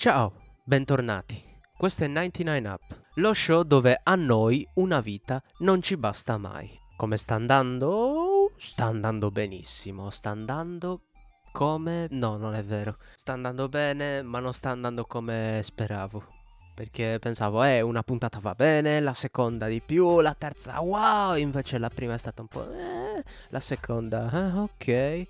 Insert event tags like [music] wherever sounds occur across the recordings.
Ciao, bentornati. Questo è 99 Up, lo show dove a noi una vita non ci basta mai. Come sta andando? Sta andando benissimo, sta andando come... No, non è vero. Sta andando bene, ma non sta andando come speravo. Perché pensavo, eh, una puntata va bene, la seconda di più, la terza wow, invece la prima è stata un po'... Eh, la seconda, eh, ok.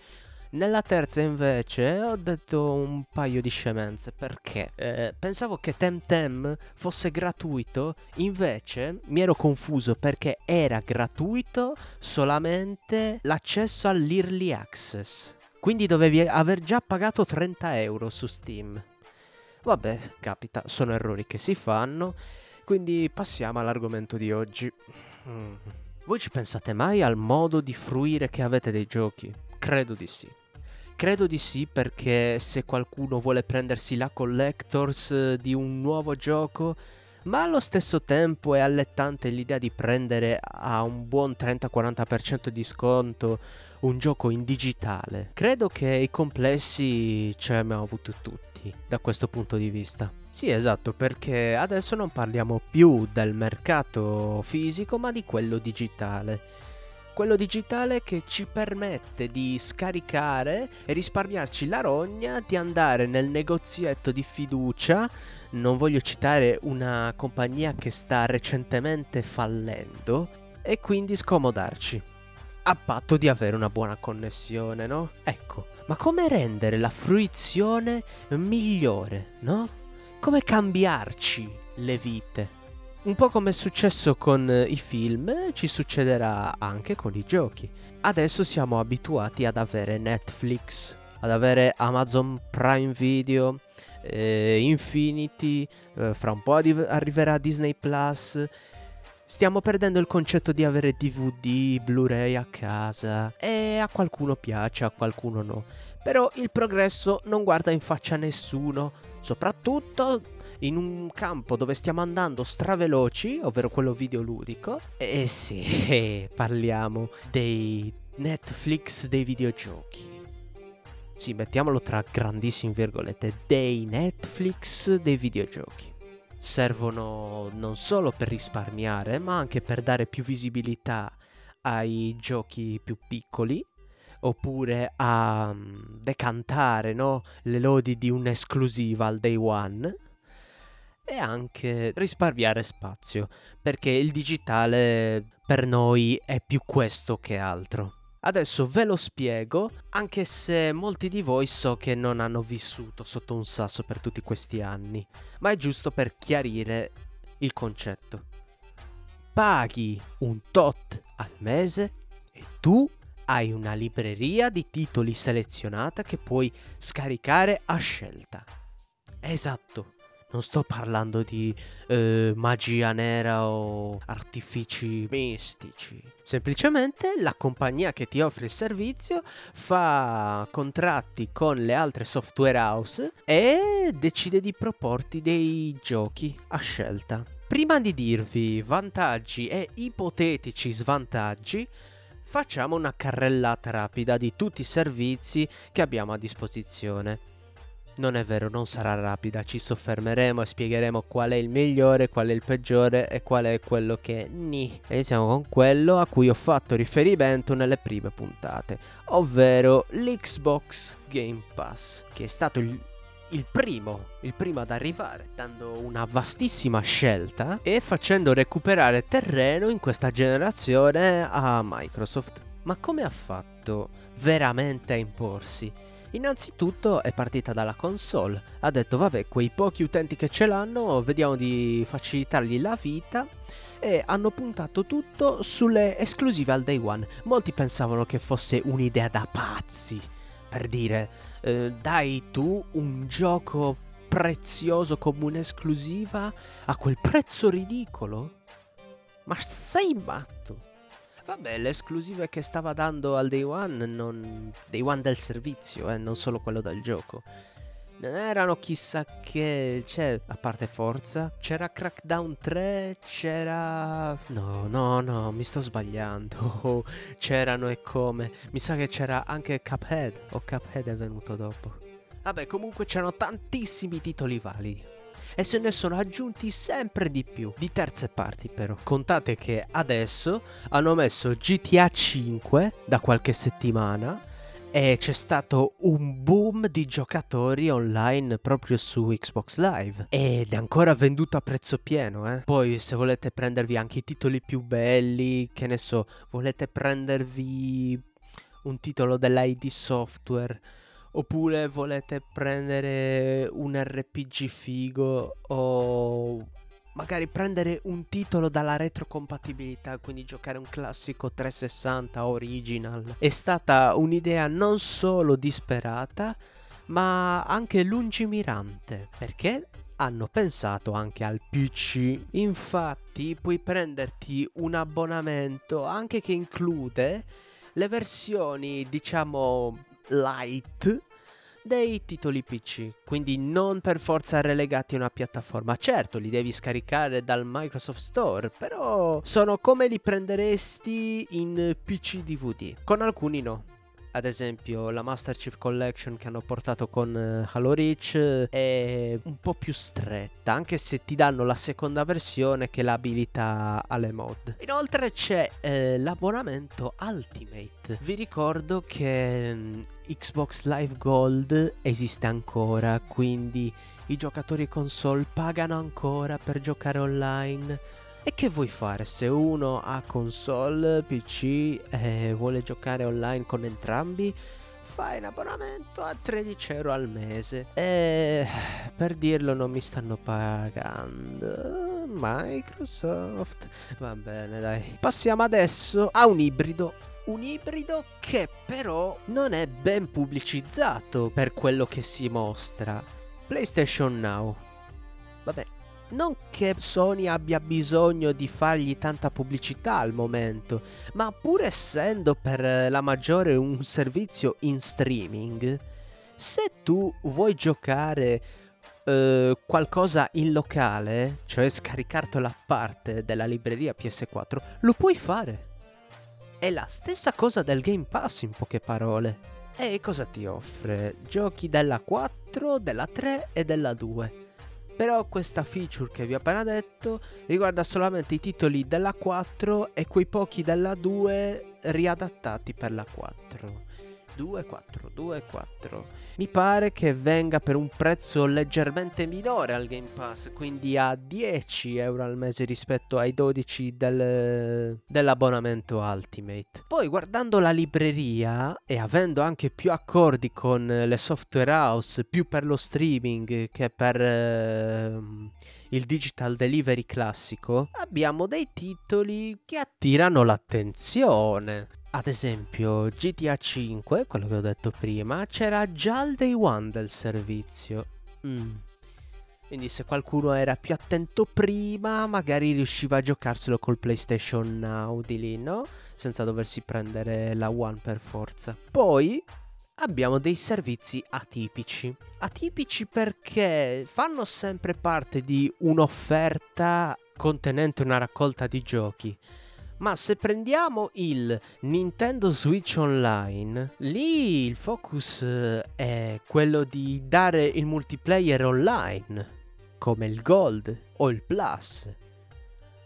Nella terza invece ho detto un paio di scemenze perché eh, pensavo che Temtem fosse gratuito, invece mi ero confuso perché era gratuito solamente l'accesso all'early access. Quindi dovevi aver già pagato 30 euro su Steam. Vabbè, capita, sono errori che si fanno, quindi passiamo all'argomento di oggi. Mm. Voi ci pensate mai al modo di fruire che avete dei giochi? Credo di sì. Credo di sì perché se qualcuno vuole prendersi la collectors eh, di un nuovo gioco, ma allo stesso tempo è allettante l'idea di prendere a un buon 30-40% di sconto un gioco in digitale. Credo che i complessi ce abbiamo avuti tutti da questo punto di vista. Sì, esatto, perché adesso non parliamo più del mercato fisico, ma di quello digitale quello digitale che ci permette di scaricare e risparmiarci la rogna di andare nel negozietto di fiducia. Non voglio citare una compagnia che sta recentemente fallendo e quindi scomodarci. A patto di avere una buona connessione, no? Ecco, ma come rendere la fruizione migliore, no? Come cambiarci le vite? Un po' come è successo con eh, i film, ci succederà anche con i giochi. Adesso siamo abituati ad avere Netflix, ad avere Amazon Prime Video, eh, Infinity, eh, fra un po' adiv- arriverà Disney Plus. Stiamo perdendo il concetto di avere DVD, Blu-ray a casa e a qualcuno piace, a qualcuno no. Però il progresso non guarda in faccia a nessuno, soprattutto in un campo dove stiamo andando straveloci, ovvero quello videoludico. E sì, [laughs] parliamo dei Netflix dei videogiochi. Sì, mettiamolo tra grandissime virgolette, dei Netflix dei videogiochi. Servono non solo per risparmiare, ma anche per dare più visibilità ai giochi più piccoli, oppure a um, decantare no? le lodi di un'esclusiva al day one e anche risparmiare spazio, perché il digitale per noi è più questo che altro. Adesso ve lo spiego, anche se molti di voi so che non hanno vissuto sotto un sasso per tutti questi anni, ma è giusto per chiarire il concetto. Paghi un tot al mese e tu hai una libreria di titoli selezionata che puoi scaricare a scelta. Esatto, non sto parlando di eh, magia nera o artifici mistici. Semplicemente la compagnia che ti offre il servizio fa contratti con le altre software house e decide di proporti dei giochi a scelta. Prima di dirvi vantaggi e ipotetici svantaggi, facciamo una carrellata rapida di tutti i servizi che abbiamo a disposizione. Non è vero, non sarà rapida, ci soffermeremo e spiegheremo qual è il migliore, qual è il peggiore e qual è quello che ni. Iniziamo con quello a cui ho fatto riferimento nelle prime puntate, ovvero l'Xbox Game Pass, che è stato il il primo, il primo ad arrivare, dando una vastissima scelta e facendo recuperare terreno in questa generazione a Microsoft. Ma come ha fatto veramente a imporsi? Innanzitutto è partita dalla console, ha detto vabbè quei pochi utenti che ce l'hanno vediamo di facilitargli la vita e hanno puntato tutto sulle esclusive al day one. Molti pensavano che fosse un'idea da pazzi, per dire eh, dai tu un gioco prezioso come un'esclusiva a quel prezzo ridicolo? Ma sei matto? Vabbè, le esclusive che stava dando al day one, non... day one del servizio, eh, non solo quello del gioco. Non erano chissà che... Cioè, a parte Forza, c'era Crackdown 3, c'era... No, no, no, mi sto sbagliando. [laughs] c'erano e come. Mi sa che c'era anche Cuphead, o Cuphead è venuto dopo. Vabbè, comunque c'erano tantissimi titoli validi. E se ne sono aggiunti sempre di più, di terze parti però. Contate che adesso hanno messo GTA 5 da qualche settimana e c'è stato un boom di giocatori online proprio su Xbox Live ed è ancora venduto a prezzo pieno, eh. Poi se volete prendervi anche i titoli più belli, che ne so, volete prendervi un titolo dell'ID Software oppure volete prendere un RPG figo o magari prendere un titolo dalla retrocompatibilità, quindi giocare un classico 360 original, è stata un'idea non solo disperata, ma anche lungimirante, perché hanno pensato anche al PC. Infatti, puoi prenderti un abbonamento anche che include le versioni, diciamo, light dei titoli PC, quindi non per forza relegati a una piattaforma. Certo, li devi scaricare dal Microsoft Store, però sono come li prenderesti in PC DVD. Con alcuni no. Ad esempio la Master Chief Collection che hanno portato con uh, Halo Reach è un po' più stretta, anche se ti danno la seconda versione che l'abilita alle mod. Inoltre c'è eh, l'abbonamento Ultimate. Vi ricordo che mm, Xbox Live Gold esiste ancora, quindi i giocatori console pagano ancora per giocare online. E che vuoi fare se uno ha console, PC e vuole giocare online con entrambi? Fai un abbonamento a 13 euro al mese. E per dirlo non mi stanno pagando. Microsoft. Va bene, dai. Passiamo adesso a un ibrido un ibrido che però non è ben pubblicizzato per quello che si mostra. PlayStation Now. Vabbè, non che Sony abbia bisogno di fargli tanta pubblicità al momento, ma pur essendo per la maggiore un servizio in streaming, se tu vuoi giocare Uh, qualcosa in locale, cioè scaricartelo a parte della libreria PS4, lo puoi fare. È la stessa cosa del Game Pass in poche parole. E cosa ti offre? Giochi della 4, della 3 e della 2. Però questa feature che vi ho appena detto riguarda solamente i titoli della 4 e quei pochi della 2 riadattati per la 4. 2, 4, 2, 4. Mi pare che venga per un prezzo leggermente minore al Game Pass, quindi a 10 euro al mese rispetto ai 12 del, dell'abbonamento Ultimate. Poi guardando la libreria e avendo anche più accordi con le software house, più per lo streaming che per... Eh, il digital delivery classico, abbiamo dei titoli che attirano l'attenzione. Ad esempio, GTA 5, quello che ho detto prima, c'era già il day one del servizio. Mm. Quindi se qualcuno era più attento prima, magari riusciva a giocarselo col PlayStation Now di lì, no? Senza doversi prendere la One per forza. Poi abbiamo dei servizi atipici. Atipici perché fanno sempre parte di un'offerta contenente una raccolta di giochi ma se prendiamo il Nintendo Switch Online, lì il focus eh, è quello di dare il multiplayer online, come il Gold o il Plus,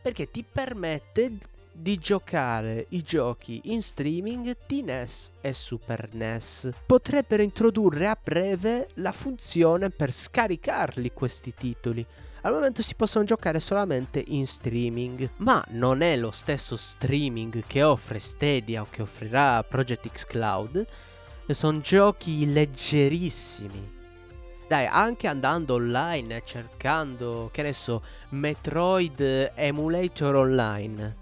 perché ti permette di giocare i giochi in streaming di NES e Super NES. Potrebbero introdurre a breve la funzione per scaricarli questi titoli al momento si possono giocare solamente in streaming, ma non è lo stesso streaming che offre Stadia o che offrirà Project X Cloud. Sono giochi leggerissimi. Dai, anche andando online cercando, che ne so, Metroid Emulator Online,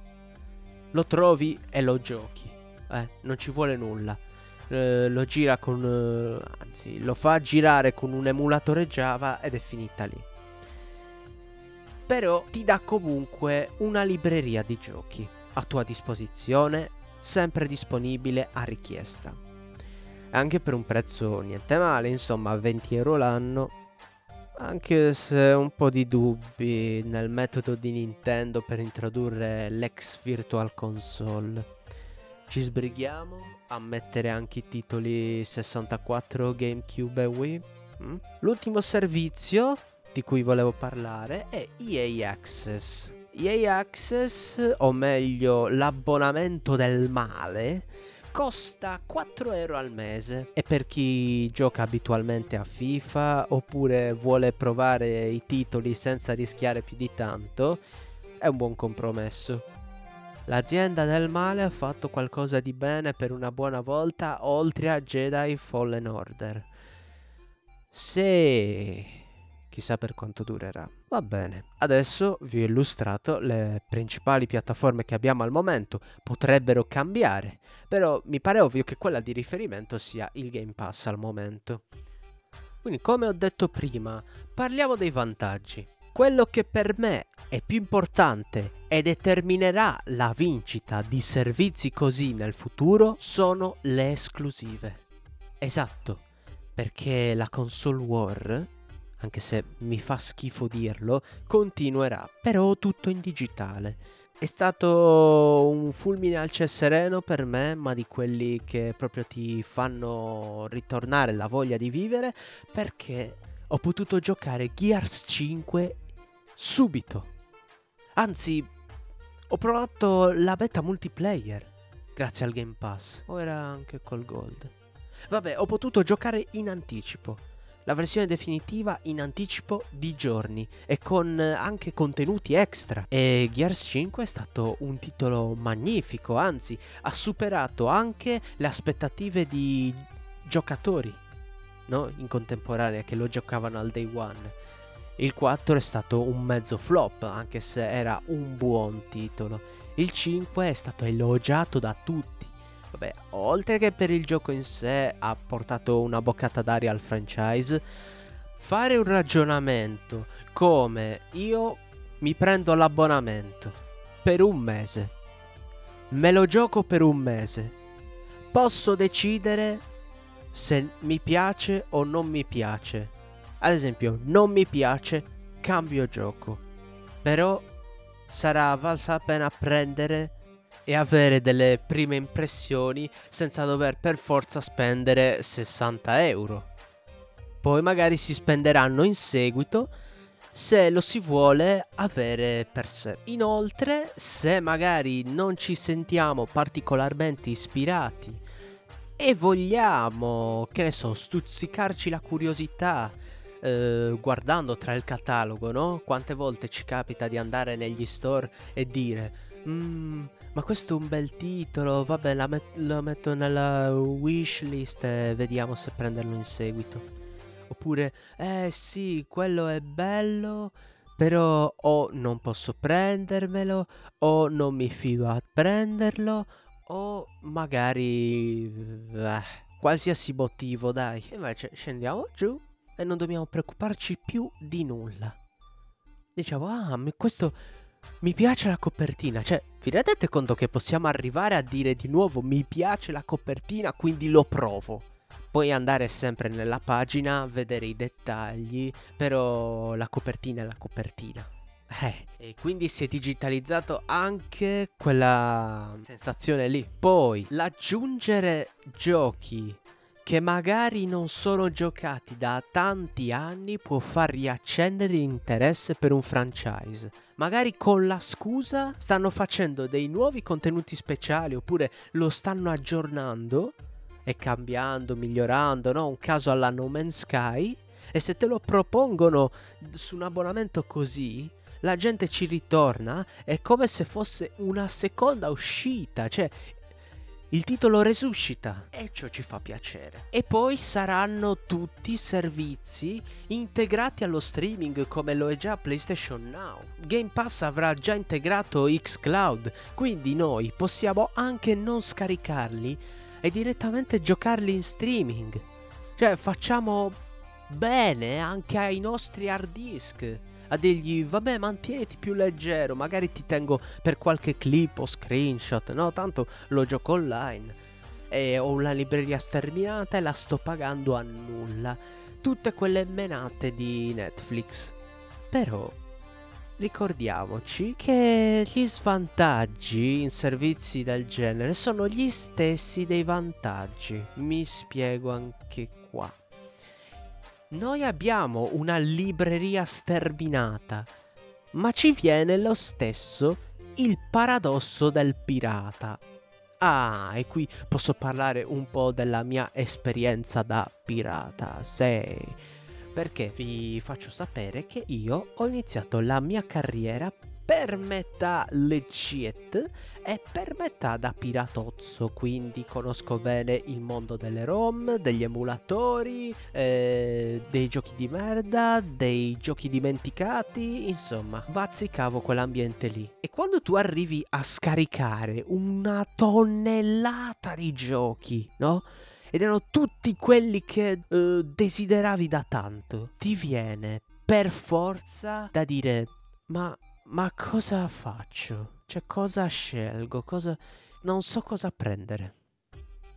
lo trovi e lo giochi. Eh, non ci vuole nulla. Eh, lo gira con... Eh, anzi, lo fa girare con un emulatore Java ed è finita lì però ti dà comunque una libreria di giochi a tua disposizione, sempre disponibile a richiesta. Anche per un prezzo niente male, insomma 20 euro l'anno, anche se un po' di dubbi nel metodo di Nintendo per introdurre l'ex Virtual Console. Ci sbrighiamo a mettere anche i titoli 64 GameCube e Wii? Mm? L'ultimo servizio di cui volevo parlare è EA Access. EA Access, o meglio l'abbonamento del male, costa 4 euro al mese e per chi gioca abitualmente a FIFA oppure vuole provare i titoli senza rischiare più di tanto, è un buon compromesso. L'azienda del male ha fatto qualcosa di bene per una buona volta oltre a Jedi Fallen Order. Se chissà per quanto durerà. Va bene, adesso vi ho illustrato le principali piattaforme che abbiamo al momento, potrebbero cambiare, però mi pare ovvio che quella di riferimento sia il Game Pass al momento. Quindi come ho detto prima, parliamo dei vantaggi. Quello che per me è più importante e determinerà la vincita di servizi così nel futuro sono le esclusive. Esatto, perché la console war anche se mi fa schifo dirlo, continuerà, però tutto in digitale. È stato un fulmine al cielo sereno per me, ma di quelli che proprio ti fanno ritornare la voglia di vivere, perché ho potuto giocare Gears 5 subito. Anzi, ho provato la beta multiplayer grazie al Game Pass, o era anche col Gold. Vabbè, ho potuto giocare in anticipo la versione definitiva in anticipo di giorni e con eh, anche contenuti extra. E Gears 5 è stato un titolo magnifico, anzi ha superato anche le aspettative di giocatori no? in contemporanea che lo giocavano al day one. Il 4 è stato un mezzo flop, anche se era un buon titolo. Il 5 è stato elogiato da tutti Vabbè, oltre che per il gioco in sé ha portato una boccata d'aria al franchise, fare un ragionamento come io mi prendo l'abbonamento per un mese, me lo gioco per un mese, posso decidere se mi piace o non mi piace. Ad esempio, non mi piace, cambio gioco. Però sarà valsa la pena prendere e avere delle prime impressioni senza dover per forza spendere 60 euro. Poi magari si spenderanno in seguito se lo si vuole avere per sé. Inoltre, se magari non ci sentiamo particolarmente ispirati e vogliamo, che ne so, stuzzicarci la curiosità eh, guardando tra il catalogo, no? Quante volte ci capita di andare negli store e dire, mmm, ma questo è un bel titolo, vabbè met- lo metto nella wishlist e vediamo se prenderlo in seguito. Oppure, eh sì, quello è bello, però o non posso prendermelo, o non mi fido a prenderlo, o magari... Eh, qualsiasi motivo, dai. Invece scendiamo giù e non dobbiamo preoccuparci più di nulla. Diciamo, ah, questo mi piace la copertina, cioè vi rendete conto che possiamo arrivare a dire di nuovo mi piace la copertina, quindi lo provo. Puoi andare sempre nella pagina, vedere i dettagli, però la copertina è la copertina. Eh, e quindi si è digitalizzato anche quella sensazione lì. Poi, l'aggiungere giochi che magari non sono giocati da tanti anni può far riaccendere l'interesse per un franchise. Magari con la scusa stanno facendo dei nuovi contenuti speciali oppure lo stanno aggiornando e cambiando, migliorando, no? Un caso alla No Man's Sky. E se te lo propongono su un abbonamento così, la gente ci ritorna, è come se fosse una seconda uscita, cioè il titolo resuscita e ciò ci fa piacere. E poi saranno tutti servizi integrati allo streaming come lo è già PlayStation Now. Game Pass avrà già integrato xCloud, quindi noi possiamo anche non scaricarli e direttamente giocarli in streaming. Cioè facciamo bene anche ai nostri hard disk a dirgli vabbè mantieniti più leggero, magari ti tengo per qualche clip o screenshot, no? Tanto lo gioco online e ho una libreria sterminata e la sto pagando a nulla. Tutte quelle menate di Netflix. Però ricordiamoci che gli svantaggi in servizi del genere sono gli stessi dei vantaggi. Mi spiego anche qua. Noi abbiamo una libreria sterminata, ma ci viene lo stesso il paradosso del pirata. Ah, e qui posso parlare un po' della mia esperienza da pirata, sì. Perché vi faccio sapere che io ho iniziato la mia carriera per metà legit e per metà da piratozzo, quindi conosco bene il mondo delle ROM, degli emulatori, eh, dei giochi di merda, dei giochi dimenticati, insomma, bazzicavo quell'ambiente lì. E quando tu arrivi a scaricare una tonnellata di giochi, no? Ed erano tutti quelli che eh, desideravi da tanto, ti viene per forza da dire ma ma cosa faccio? Cioè, cosa scelgo? Cosa... Non so cosa prendere.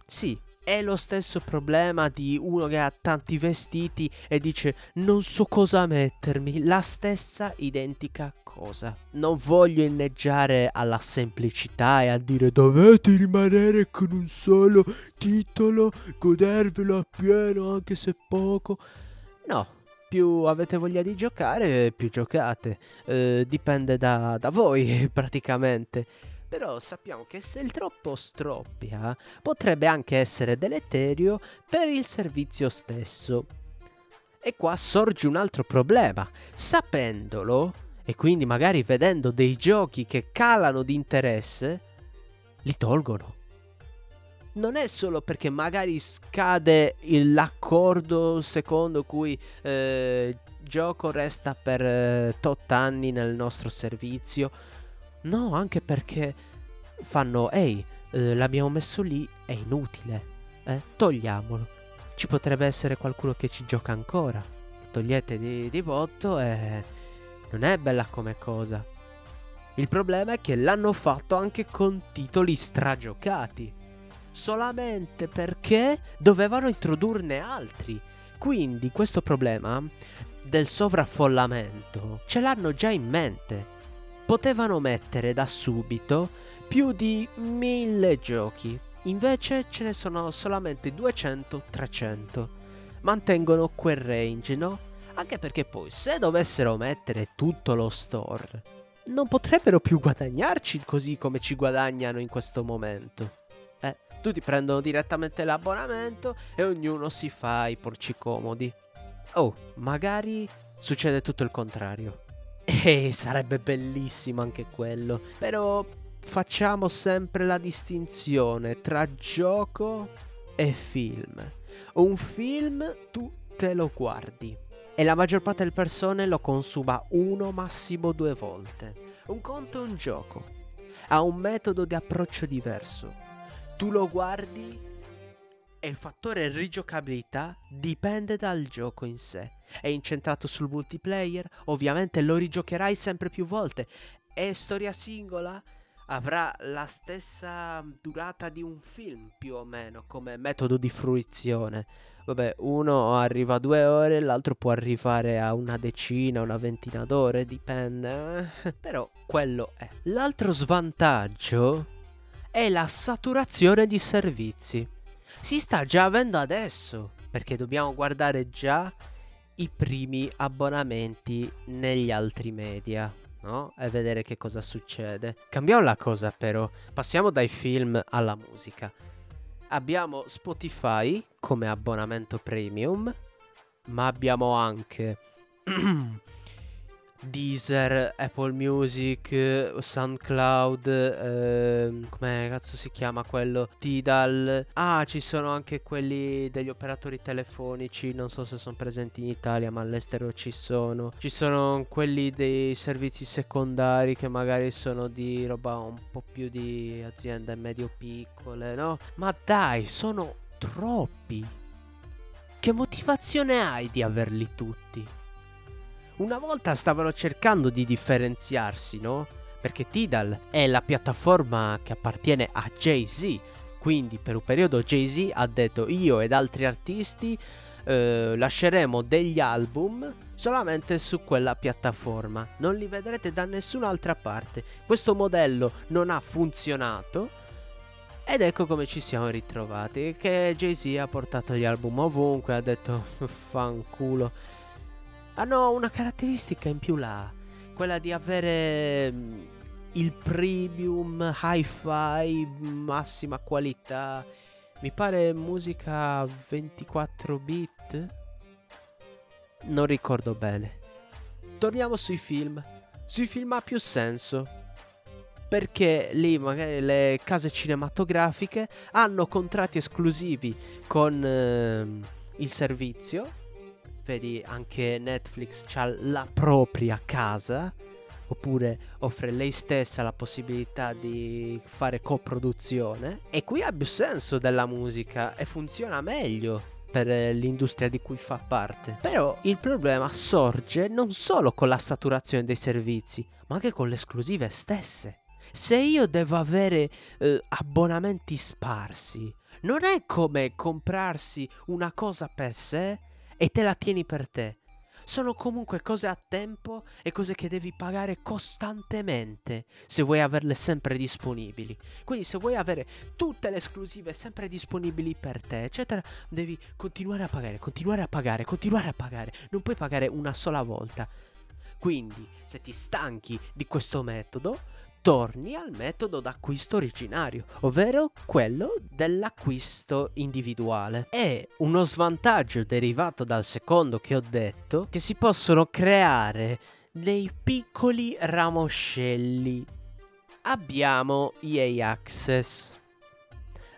Sì, è lo stesso problema di uno che ha tanti vestiti e dice non so cosa mettermi, la stessa identica cosa. Non voglio inneggiare alla semplicità e a dire dovete rimanere con un solo titolo, godervelo appieno anche se poco. No, più avete voglia di giocare, più giocate. Eh, dipende da, da voi [laughs] praticamente. Però sappiamo che se il troppo stroppia potrebbe anche essere deleterio per il servizio stesso. E qua sorge un altro problema. Sapendolo, e quindi magari vedendo dei giochi che calano di interesse, li tolgono non è solo perché magari scade l'accordo secondo cui eh, gioco resta per eh, tot anni nel nostro servizio. No, anche perché fanno, ehi, eh, l'abbiamo messo lì, è inutile. Eh? Togliamolo. Ci potrebbe essere qualcuno che ci gioca ancora. Togliete di, di botto e non è bella come cosa. Il problema è che l'hanno fatto anche con titoli stragiocati solamente perché dovevano introdurne altri. Quindi questo problema del sovraffollamento ce l'hanno già in mente. Potevano mettere da subito più di mille giochi, invece ce ne sono solamente 200-300. Mantengono quel range, no? Anche perché poi se dovessero mettere tutto lo store, non potrebbero più guadagnarci così come ci guadagnano in questo momento tutti prendono direttamente l'abbonamento e ognuno si fa i porci comodi. Oh, magari succede tutto il contrario. [laughs] E sarebbe bellissimo anche quello. Però facciamo sempre la distinzione tra gioco e film. Un film tu te lo guardi e la maggior parte delle persone lo consuma uno, massimo due volte. Un conto è un gioco. Ha un metodo di approccio diverso tu lo guardi e il fattore rigiocabilità dipende dal gioco in sé. È incentrato sul multiplayer, ovviamente lo rigiocherai sempre più volte. È storia singola? Avrà la stessa durata di un film più o meno come metodo di fruizione. Vabbè, uno arriva a due ore, l'altro può arrivare a una decina, una ventina d'ore, dipende. [laughs] Però quello è. L'altro svantaggio è la saturazione di servizi. Si sta già avendo adesso, perché dobbiamo guardare già i primi abbonamenti negli altri media. No? E vedere che cosa succede. Cambiamo la cosa però, passiamo dai film alla musica. Abbiamo Spotify come abbonamento premium, ma abbiamo anche [clears throat] Deezer, Apple Music, SoundCloud, ehm, come cazzo si chiama quello? Tidal. Ah, ci sono anche quelli degli operatori telefonici, non so se sono presenti in Italia, ma all'estero ci sono. Ci sono quelli dei servizi secondari che magari sono di roba un po' più di aziende medio piccole, no? Ma dai, sono troppi. Che motivazione hai di averli tutti? Una volta stavano cercando di differenziarsi, no? Perché Tidal è la piattaforma che appartiene a Jay-Z. Quindi per un periodo Jay-Z ha detto io ed altri artisti eh, lasceremo degli album solamente su quella piattaforma. Non li vedrete da nessun'altra parte. Questo modello non ha funzionato Ed ecco come ci siamo ritrovati, che Jay-Z ha portato gli album ovunque, ha detto fanculo. Hanno una caratteristica in più là, quella di avere mm, il premium, hi-fi, massima qualità. Mi pare musica 24 bit? Non ricordo bene. Torniamo sui film. Sui film ha più senso perché lì magari le case cinematografiche hanno contratti esclusivi con eh, il servizio. Vedi, anche Netflix ha la propria casa, oppure offre lei stessa la possibilità di fare coproduzione. E qui ha più senso della musica e funziona meglio per l'industria di cui fa parte. Però il problema sorge non solo con la saturazione dei servizi, ma anche con le esclusive stesse se io devo avere eh, abbonamenti sparsi, non è come comprarsi una cosa per sé e te la tieni per te. Sono comunque cose a tempo e cose che devi pagare costantemente se vuoi averle sempre disponibili. Quindi se vuoi avere tutte le esclusive sempre disponibili per te, eccetera, devi continuare a pagare, continuare a pagare, continuare a pagare. Non puoi pagare una sola volta. Quindi, se ti stanchi di questo metodo, torni al metodo d'acquisto originario, ovvero quello dell'acquisto individuale. È uno svantaggio derivato dal secondo che ho detto che si possono creare dei piccoli ramoscelli. Abbiamo EA Access.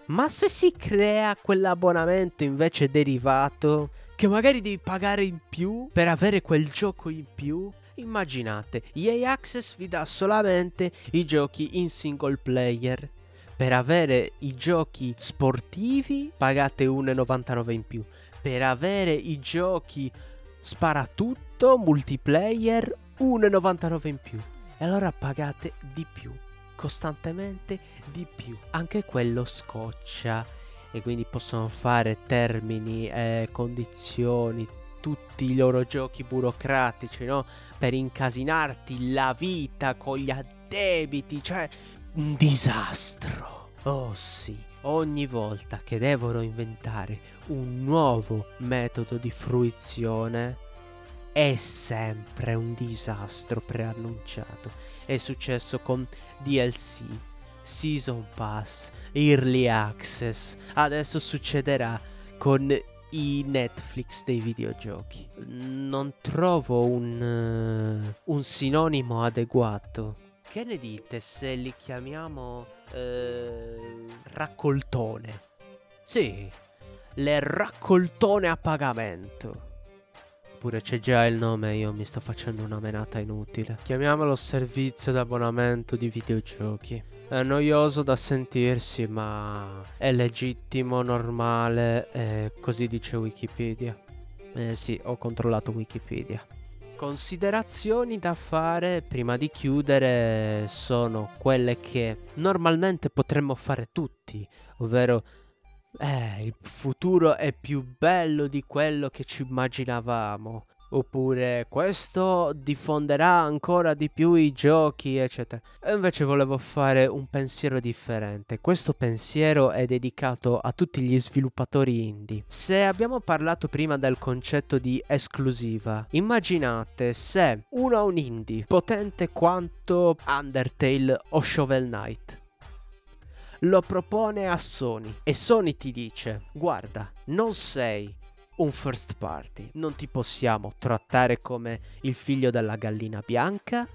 Ma se si crea quell'abbonamento invece derivato, che magari devi pagare in più per avere quel gioco in più, Immaginate, EA Access vi dà solamente i giochi in single player. Per avere i giochi sportivi pagate 1,99 in più. Per avere i giochi sparatutto multiplayer 1,99 in più. E allora pagate di più, costantemente di più. Anche quello scoccia e quindi possono fare termini, e condizioni, tutti i loro giochi burocratici, no? Per incasinarti la vita con gli addebiti, cioè un disastro. Oh sì, ogni volta che devono inventare un nuovo metodo di fruizione è sempre un disastro preannunciato. È successo con DLC, Season Pass, Early Access, adesso succederà con i Netflix dei videogiochi. Non trovo un, uh, un sinonimo adeguato. Che ne dite se li chiamiamo uh, raccoltone? Sì, le raccoltone a pagamento. Oppure c'è già il nome, io mi sto facendo una menata inutile. Chiamiamolo servizio d'abbonamento di videogiochi. È noioso da sentirsi, ma è legittimo, normale, eh, così dice Wikipedia. Eh sì, ho controllato Wikipedia. Considerazioni da fare prima di chiudere sono quelle che normalmente potremmo fare tutti, ovvero eh, il futuro è più bello di quello che ci immaginavamo. Oppure questo diffonderà ancora di più i giochi, eccetera. E invece volevo fare un pensiero differente. Questo pensiero è dedicato a tutti gli sviluppatori indie. Se abbiamo parlato prima del concetto di esclusiva, immaginate se uno ha un indie potente quanto Undertale o Shovel Knight lo propone a Sony e Sony ti dice guarda non sei un first party, non ti possiamo trattare come il figlio della gallina bianca,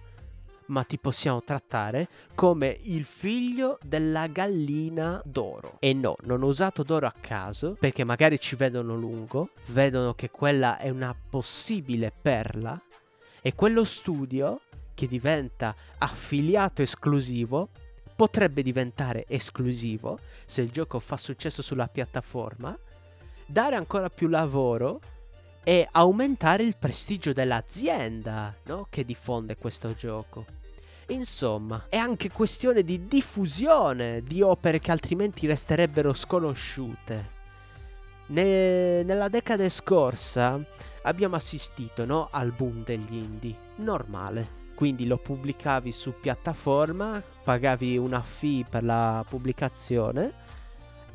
ma ti possiamo trattare come il figlio della gallina d'oro. E no, non ho usato d'oro a caso, perché magari ci vedono lungo, vedono che quella è una possibile perla, e quello studio che diventa affiliato esclusivo potrebbe diventare esclusivo se il gioco fa successo sulla piattaforma, dare ancora più lavoro e aumentare il prestigio dell'azienda no? che diffonde questo gioco. Insomma, è anche questione di diffusione di opere che altrimenti resterebbero sconosciute. Ne- nella decade scorsa abbiamo assistito no, al boom degli indie, normale quindi lo pubblicavi su piattaforma, pagavi una fee per la pubblicazione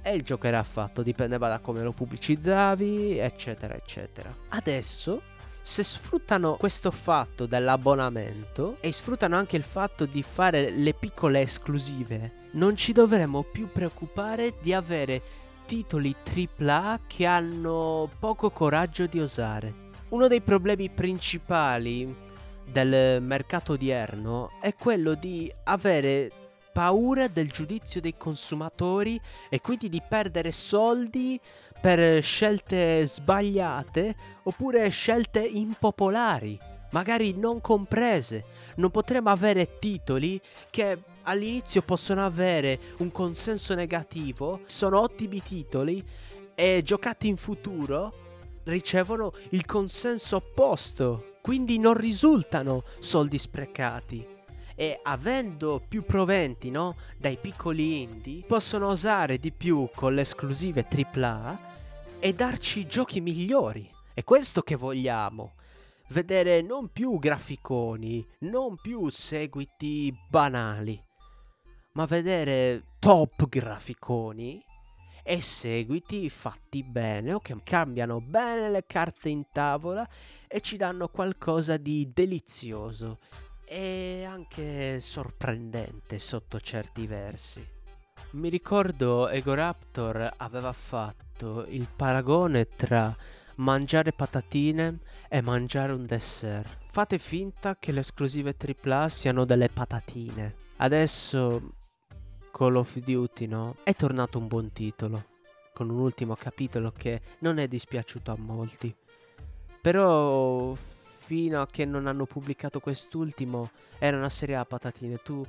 e il gioco era fatto, dipendeva da come lo pubblicizzavi, eccetera, eccetera. Adesso se sfruttano questo fatto dell'abbonamento e sfruttano anche il fatto di fare le piccole esclusive, non ci dovremmo più preoccupare di avere titoli AAA che hanno poco coraggio di osare. Uno dei problemi principali del mercato odierno è quello di avere paura del giudizio dei consumatori e quindi di perdere soldi per scelte sbagliate oppure scelte impopolari, magari non comprese. Non potremo avere titoli che all'inizio possono avere un consenso negativo, sono ottimi titoli e giocati in futuro ricevono il consenso opposto, quindi non risultano soldi sprecati e avendo più proventi no, dai piccoli indie possono osare di più con le esclusive AAA e darci giochi migliori. È questo che vogliamo. Vedere non più graficoni, non più seguiti banali, ma vedere top graficoni e seguiti fatti bene o che cambiano bene le carte in tavola e ci danno qualcosa di delizioso e anche sorprendente sotto certi versi. Mi ricordo Egoraptor aveva fatto il paragone tra mangiare patatine e mangiare un dessert. Fate finta che le esclusive AAA siano delle patatine. Adesso Call of Duty, no? È tornato un buon titolo, con un ultimo capitolo che non è dispiaciuto a molti. Però fino a che non hanno pubblicato quest'ultimo era una serie a patatine. Tu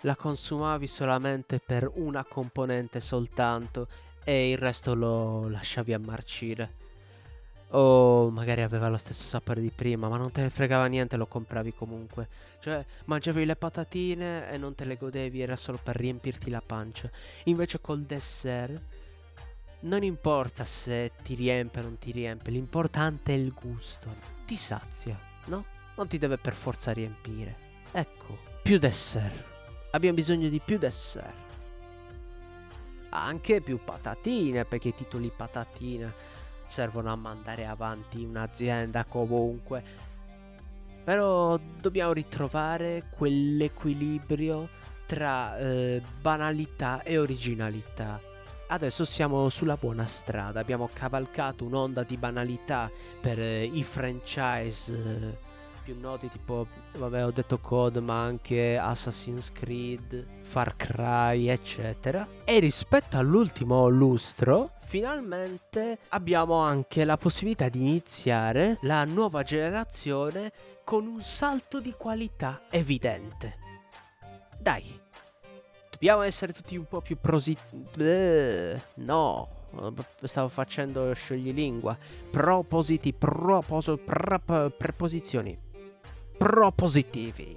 la consumavi solamente per una componente soltanto e il resto lo lasciavi a marcire. O magari aveva lo stesso sapore di prima, ma non te ne fregava niente, lo compravi comunque. Cioè, mangiavi le patatine e non te le godevi, era solo per riempirti la pancia. Invece col dessert non importa se ti riempie o non ti riempie, l'importante è il gusto. Ti sazia, no? Non ti deve per forza riempire. Ecco, più dessert. Abbiamo bisogno di più dessert. Anche più patatine, perché i titoli patatine servono a mandare avanti un'azienda comunque. Però dobbiamo ritrovare quell'equilibrio tra eh, banalità e originalità. Adesso siamo sulla buona strada, abbiamo cavalcato un'onda di banalità per eh, i franchise eh, più noti tipo, vabbè ho detto COD ma anche Assassin's Creed, Far Cry eccetera. E rispetto all'ultimo lustro finalmente abbiamo anche la possibilità di iniziare la nuova generazione con un salto di qualità evidente. Dai, dobbiamo essere tutti un po' più prosi... no, stavo facendo scioglilingua. Propositi, proposo, pre- preposizioni propositivi.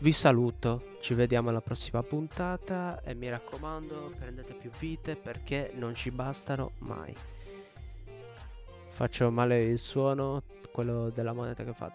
Vi saluto, ci vediamo alla prossima puntata e mi raccomando prendete più vite perché non ci bastano mai. Faccio male il suono, quello della moneta che fa.